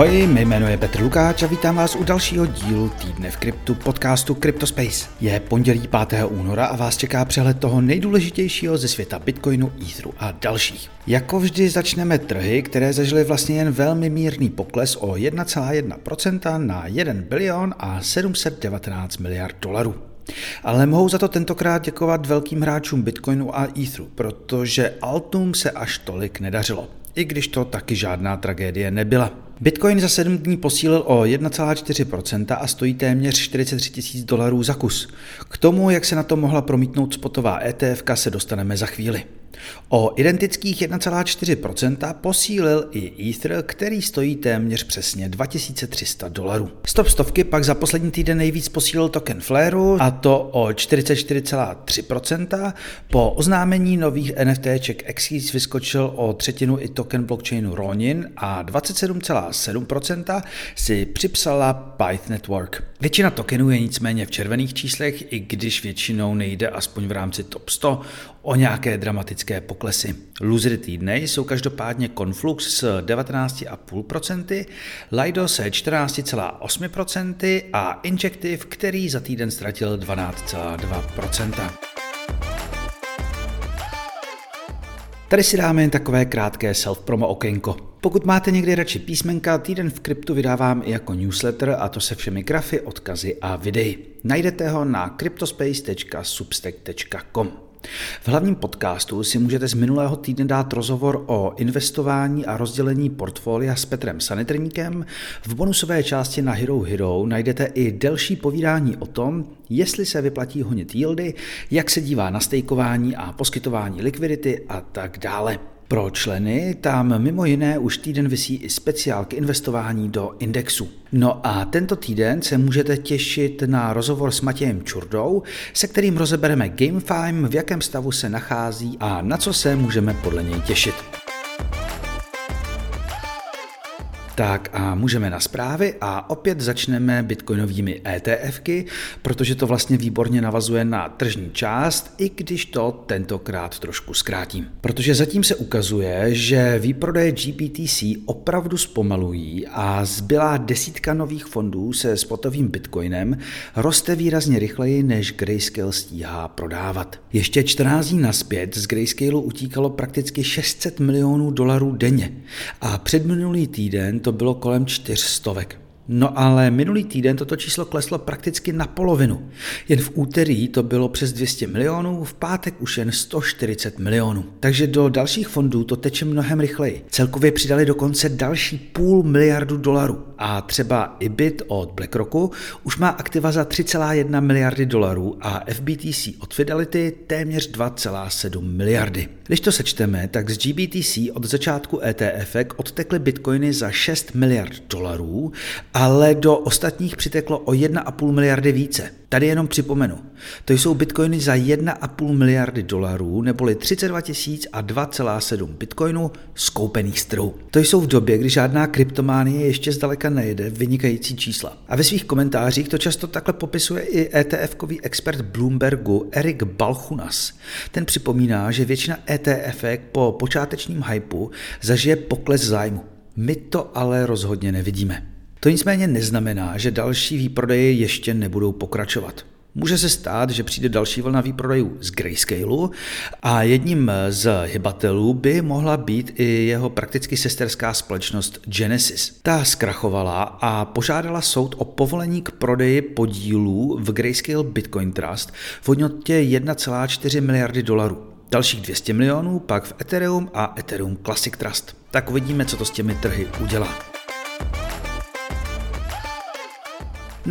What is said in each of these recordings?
Ahoj, mé jméno je Petr Lukáč a vítám vás u dalšího dílu Týdne v kryptu podcastu CryptoSpace. Je pondělí 5. února a vás čeká přehled toho nejdůležitějšího ze světa Bitcoinu, Etheru a dalších. Jako vždy začneme trhy, které zažily vlastně jen velmi mírný pokles o 1,1% na 1 bilion a 719 miliard dolarů. Ale mohou za to tentokrát děkovat velkým hráčům Bitcoinu a Etheru, protože Altům se až tolik nedařilo i když to taky žádná tragédie nebyla. Bitcoin za 7 dní posílil o 1,4% a stojí téměř 43 tisíc dolarů za kus. K tomu, jak se na to mohla promítnout spotová ETF, se dostaneme za chvíli. O identických 1,4% posílil i Ether, který stojí téměř přesně 2300 dolarů. Stop stovky pak za poslední týden nejvíc posílil token Flareu a to o 44,3%. Po oznámení nových NFTček Exis vyskočil o třetinu i token blockchainu Ronin a 27,7% si připsala Pyth Network. Většina tokenů je nicméně v červených číslech, i když většinou nejde aspoň v rámci top 100 o nějaké dramatické poklesy. Losery týdne jsou každopádně Conflux s 19,5%, Lido se 14,8% a Injective, který za týden ztratil 12,2%. Tady si dáme jen takové krátké self-promo okénko. Pokud máte někdy radši písmenka, týden v kryptu vydávám i jako newsletter a to se všemi grafy, odkazy a videi. Najdete ho na cryptospace.substack.com. V hlavním podcastu si můžete z minulého týdne dát rozhovor o investování a rozdělení portfolia s Petrem Sanitrníkem. V bonusové části na Hero Hero najdete i delší povídání o tom, jestli se vyplatí honit yieldy, jak se dívá na stejkování a poskytování likvidity a tak dále. Pro členy tam mimo jiné už týden vysí i speciál k investování do indexu. No a tento týden se můžete těšit na rozhovor s Matějem Čurdou, se kterým rozebereme GameFime, v jakém stavu se nachází a na co se můžeme podle něj těšit. Tak a můžeme na zprávy a opět začneme bitcoinovými ETFky, protože to vlastně výborně navazuje na tržní část, i když to tentokrát trošku zkrátím. Protože zatím se ukazuje, že výprodeje GBTC opravdu zpomalují a zbylá desítka nových fondů se spotovým bitcoinem roste výrazně rychleji, než Grayscale stíhá prodávat. Ještě 14 dní naspět z Grayscaleu utíkalo prakticky 600 milionů dolarů denně a předminulý týden to to bylo kolem čtyřstovek. No ale minulý týden toto číslo kleslo prakticky na polovinu. Jen v úterý to bylo přes 200 milionů, v pátek už jen 140 milionů. Takže do dalších fondů to teče mnohem rychleji. Celkově přidali dokonce další půl miliardu dolarů. A třeba IBIT od BlackRocku už má aktiva za 3,1 miliardy dolarů a FBTC od Fidelity téměř 2,7 miliardy. Když to sečteme, tak z GBTC od začátku ETF odtekly bitcoiny za 6 miliard dolarů ale do ostatních přiteklo o 1,5 miliardy více. Tady jenom připomenu, to jsou bitcoiny za 1,5 miliardy dolarů, neboli 32 tisíc a 2,7 bitcoinů skoupených z trhu. To jsou v době, kdy žádná kryptománie ještě zdaleka nejede vynikající čísla. A ve svých komentářích to často takhle popisuje i ETF-kový expert Bloombergu Erik Balchunas. Ten připomíná, že většina ETF po počátečním hypu zažije pokles zájmu. My to ale rozhodně nevidíme. To nicméně neznamená, že další výprodeje ještě nebudou pokračovat. Může se stát, že přijde další vlna výprodejů z Grayscaleu a jedním z hybatelů by mohla být i jeho prakticky sesterská společnost Genesis. Ta zkrachovala a požádala soud o povolení k prodeji podílů v Grayscale Bitcoin Trust v hodnotě 1,4 miliardy dolarů. Dalších 200 milionů pak v Ethereum a Ethereum Classic Trust. Tak uvidíme, co to s těmi trhy udělá.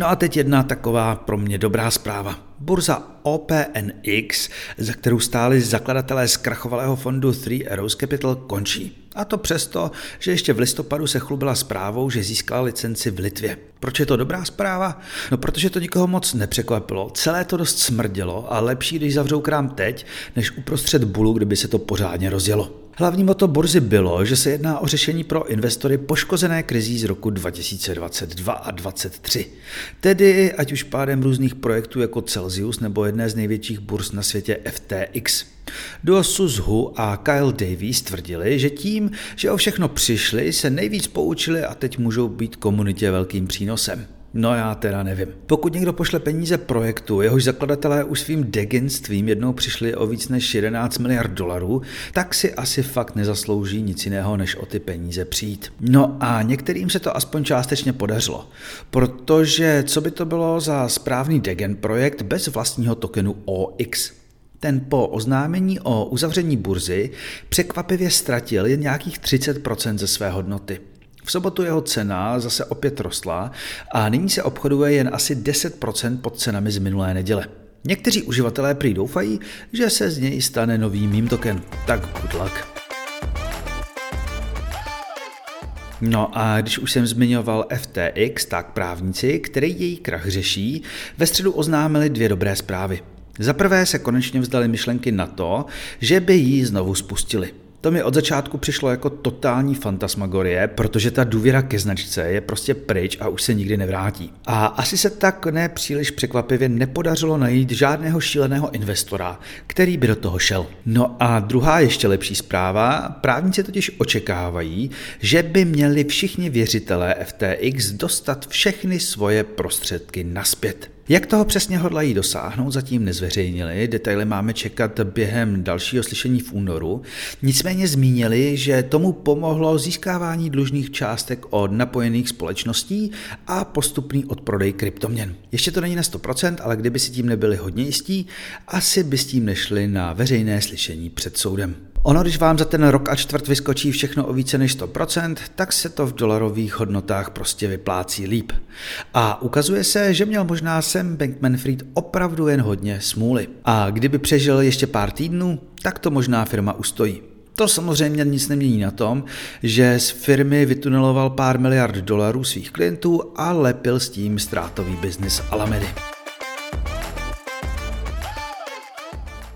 No a teď jedna taková pro mě dobrá zpráva. Burza OPNX, za kterou stáli zakladatelé zkrachovalého fondu Three Arrows Capital, končí. A to přesto, že ještě v listopadu se chlubila zprávou, že získala licenci v Litvě. Proč je to dobrá zpráva? No protože to nikoho moc nepřekvapilo. Celé to dost smrdělo a lepší, když zavřou krám teď, než uprostřed bulu, kdyby se to pořádně rozjelo. Hlavní moto burzy bylo, že se jedná o řešení pro investory poškozené krizí z roku 2022 a 2023. Tedy ať už pádem různých projektů jako Celsius nebo jedné z největších burz na světě FTX. Duo Suzhu a Kyle Davies tvrdili, že tím, že o všechno přišli, se nejvíc poučili a teď můžou být komunitě velkým přínosem. No já teda nevím. Pokud někdo pošle peníze projektu, jehož zakladatelé už svým deginstvím jednou přišli o víc než 11 miliard dolarů, tak si asi fakt nezaslouží nic jiného, než o ty peníze přijít. No a některým se to aspoň částečně podařilo, protože co by to bylo za správný degen projekt bez vlastního tokenu OX? Ten po oznámení o uzavření burzy překvapivě ztratil jen nějakých 30% ze své hodnoty. V sobotu jeho cena zase opět rostla a nyní se obchoduje jen asi 10% pod cenami z minulé neděle. Někteří uživatelé prý doufají, že se z něj stane nový meme token. Tak good luck. No a když už jsem zmiňoval FTX, tak právníci, který její krach řeší, ve středu oznámili dvě dobré zprávy. Za prvé se konečně vzdali myšlenky na to, že by ji znovu spustili. To mi od začátku přišlo jako totální fantasmagorie, protože ta důvěra ke značce je prostě pryč a už se nikdy nevrátí. A asi se tak nepříliš překvapivě nepodařilo najít žádného šíleného investora, který by do toho šel. No a druhá ještě lepší zpráva, právníci totiž očekávají, že by měli všichni věřitelé FTX dostat všechny svoje prostředky naspět. Jak toho přesně hodlají dosáhnout, zatím nezveřejnili, detaily máme čekat během dalšího slyšení v únoru. Nicméně zmínili, že tomu pomohlo získávání dlužných částek od napojených společností a postupný odprodej kryptoměn. Ještě to není na 100%, ale kdyby si tím nebyli hodně jistí, asi by s tím nešli na veřejné slyšení před soudem. Ono, když vám za ten rok a čtvrt vyskočí všechno o více než 100%, tak se to v dolarových hodnotách prostě vyplácí líp. A ukazuje se, že měl možná Sam Bankman-Fried opravdu jen hodně smůly. A kdyby přežil ještě pár týdnů, tak to možná firma ustojí. To samozřejmě nic nemění na tom, že z firmy vytuneloval pár miliard dolarů svých klientů a lepil s tím ztrátový biznis Alamedy.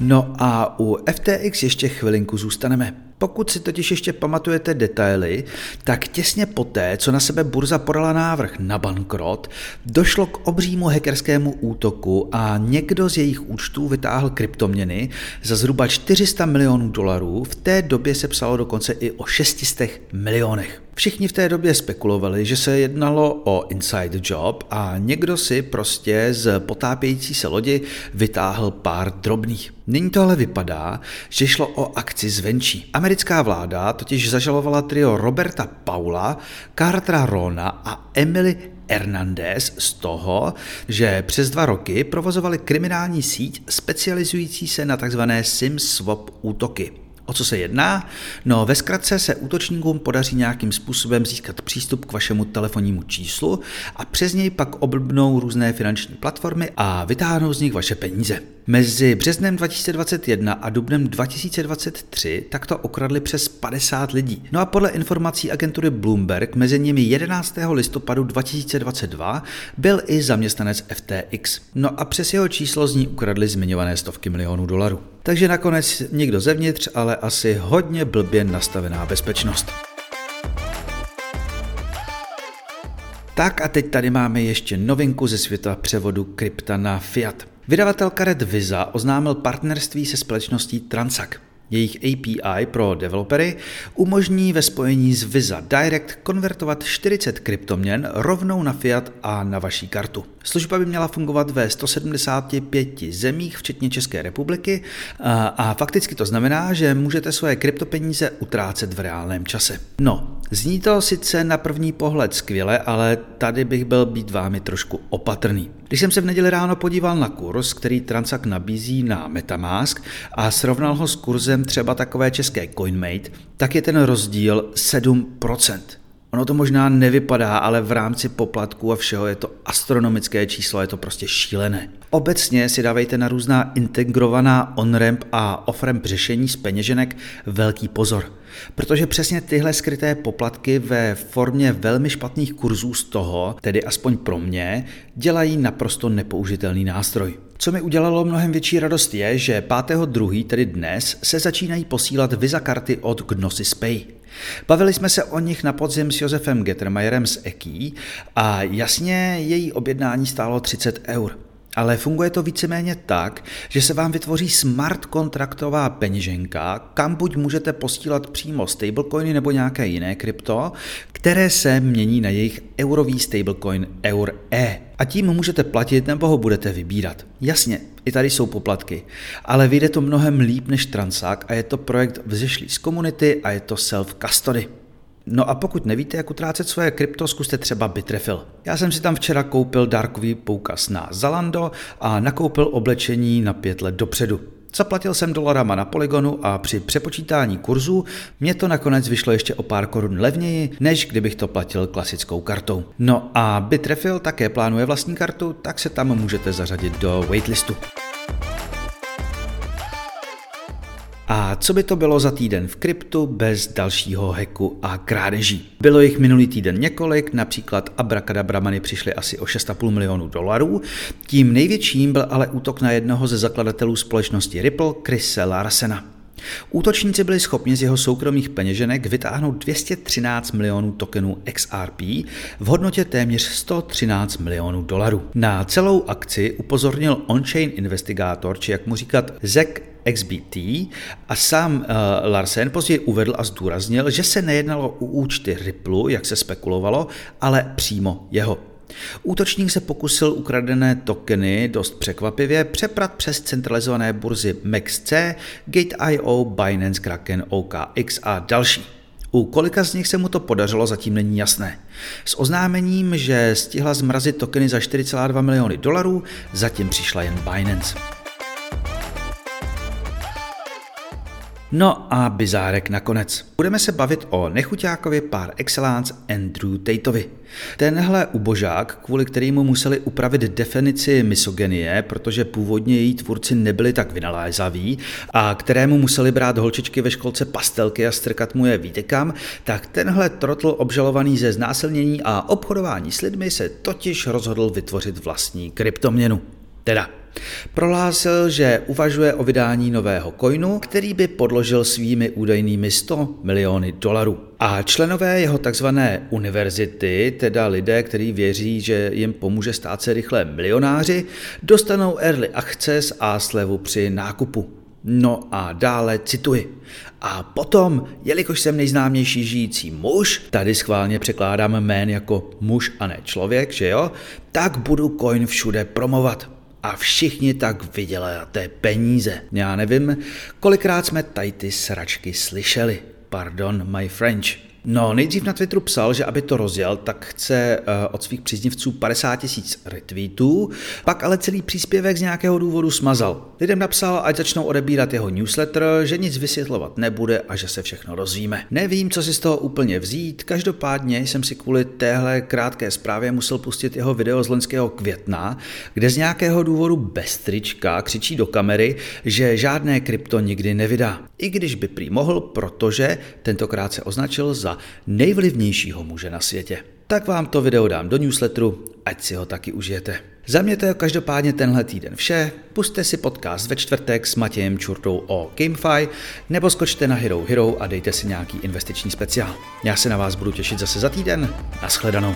No a u FTX ještě chvilinku zůstaneme. Pokud si totiž ještě pamatujete detaily, tak těsně poté, co na sebe burza podala návrh na bankrot, došlo k obřímu hackerskému útoku a někdo z jejich účtů vytáhl kryptoměny za zhruba 400 milionů dolarů. V té době se psalo dokonce i o 600 milionech. Všichni v té době spekulovali, že se jednalo o inside job a někdo si prostě z potápějící se lodi vytáhl pár drobných. Nyní to ale vypadá, že šlo o akci zvenčí. Americká vláda totiž zažalovala trio Roberta Paula, Cartera Rona a Emily Hernandez z toho, že přes dva roky provozovali kriminální síť specializující se na tzv. SIM swap útoky. O co se jedná? No, ve zkratce se útočníkům podaří nějakým způsobem získat přístup k vašemu telefonnímu číslu a přes něj pak oblbnou různé finanční platformy a vytáhnou z nich vaše peníze. Mezi březnem 2021 a dubnem 2023 takto okradli přes 50 lidí. No a podle informací agentury Bloomberg mezi nimi 11. listopadu 2022 byl i zaměstnanec FTX. No a přes jeho číslo z ní ukradli zmiňované stovky milionů dolarů. Takže nakonec někdo zevnitř, ale asi hodně blbě nastavená bezpečnost. Tak a teď tady máme ještě novinku ze světa převodu krypta na fiat. Vydavatel karet Visa oznámil partnerství se společností Transac. Jejich API pro developery umožní ve spojení s Visa Direct konvertovat 40 kryptoměn rovnou na fiat a na vaší kartu. Služba by měla fungovat ve 175 zemích, včetně České republiky, a, fakticky to znamená, že můžete svoje kryptopeníze utrácet v reálném čase. No, zní to sice na první pohled skvěle, ale tady bych byl být vámi trošku opatrný. Když jsem se v neděli ráno podíval na kurz, který Transact nabízí na Metamask a srovnal ho s kurzem třeba takové české CoinMate, tak je ten rozdíl 7%. Ono to možná nevypadá, ale v rámci poplatků a všeho je to astronomické číslo, je to prostě šílené. Obecně si dávejte na různá integrovaná on-ramp a off-ramp řešení z peněženek velký pozor, protože přesně tyhle skryté poplatky ve formě velmi špatných kurzů z toho, tedy aspoň pro mě, dělají naprosto nepoužitelný nástroj. Co mi udělalo mnohem větší radost je, že 5.2., tedy dnes, se začínají posílat Visa karty od Gnosis Pay. Bavili jsme se o nich na podzim s Josefem Gettermayerem z EKI a jasně její objednání stálo 30 eur. Ale funguje to víceméně tak, že se vám vytvoří smart kontraktová peněženka, kam buď můžete posílat přímo stablecoiny nebo nějaké jiné krypto, které se mění na jejich eurový stablecoin EUR-E. A tím můžete platit nebo ho budete vybírat. Jasně, i tady jsou poplatky, ale vyjde to mnohem líp než Transac a je to projekt vzešlý z komunity a je to self-custody. No a pokud nevíte, jak utrácet svoje krypto, zkuste třeba Bitrefill. Já jsem si tam včera koupil dárkový poukaz na Zalando a nakoupil oblečení na pět let dopředu. Zaplatil jsem dolarama na Polygonu a při přepočítání kurzu mě to nakonec vyšlo ještě o pár korun levněji, než kdybych to platil klasickou kartou. No a Bitrefill také plánuje vlastní kartu, tak se tam můžete zařadit do waitlistu. A co by to bylo za týden v kryptu bez dalšího heku a krádeží? Bylo jich minulý týden několik, například Abracadabra Money přišly asi o 6,5 milionů dolarů. Tím největším byl ale útok na jednoho ze zakladatelů společnosti Ripple, Chrise Larsena. Útočníci byli schopni z jeho soukromých peněženek vytáhnout 213 milionů tokenů XRP v hodnotě téměř 113 milionů dolarů. Na celou akci upozornil on-chain investigátor, či jak mu říkat, Zek XBT a sám uh, Larsen později uvedl a zdůraznil, že se nejednalo o účty Ripple, jak se spekulovalo, ale přímo jeho. Útočník se pokusil ukradené tokeny dost překvapivě přeprat přes centralizované burzy MEXC, Gate.io, Binance, Kraken, OKX a další. U kolika z nich se mu to podařilo, zatím není jasné. S oznámením, že stihla zmrazit tokeny za 4,2 miliony dolarů, zatím přišla jen Binance. No a bizárek nakonec. Budeme se bavit o nechuťákovi par excellence Andrew Tateovi. Tenhle ubožák, kvůli kterému museli upravit definici misogenie, protože původně její tvůrci nebyli tak vynalézaví a kterému museli brát holčičky ve školce pastelky a strkat mu je výtekam, tak tenhle trotl obžalovaný ze znásilnění a obchodování s lidmi se totiž rozhodl vytvořit vlastní kryptoměnu. Teda Prohlásil, že uvažuje o vydání nového coinu, který by podložil svými údajnými 100 miliony dolarů. A členové jeho takzvané univerzity, teda lidé, kteří věří, že jim pomůže stát se rychle milionáři, dostanou early access a slevu při nákupu. No a dále cituji. A potom, jelikož jsem nejznámější žijící muž, tady schválně překládám jmén jako muž a ne člověk, že jo, tak budu coin všude promovat a všichni tak vyděláte peníze. Já nevím, kolikrát jsme tady ty sračky slyšeli. Pardon, my French. No, nejdřív na Twitteru psal, že aby to rozjel, tak chce uh, od svých příznivců 50 tisíc retweetů, pak ale celý příspěvek z nějakého důvodu smazal. Lidem napsal, ať začnou odebírat jeho newsletter, že nic vysvětlovat nebude a že se všechno rozvíme. Nevím, co si z toho úplně vzít, každopádně jsem si kvůli téhle krátké zprávě musel pustit jeho video z loňského května, kde z nějakého důvodu bez trička křičí do kamery, že žádné krypto nikdy nevydá. I když by prý mohl, protože tentokrát se označil nejvlivnějšího muže na světě. Tak vám to video dám do newsletteru, ať si ho taky užijete. Za mě to je každopádně tenhle týden vše. Puste si podcast ve čtvrtek s Matějem Čurtou o GameFi, nebo skočte na Hero Hero a dejte si nějaký investiční speciál. Já se na vás budu těšit zase za týden. Naschledanou.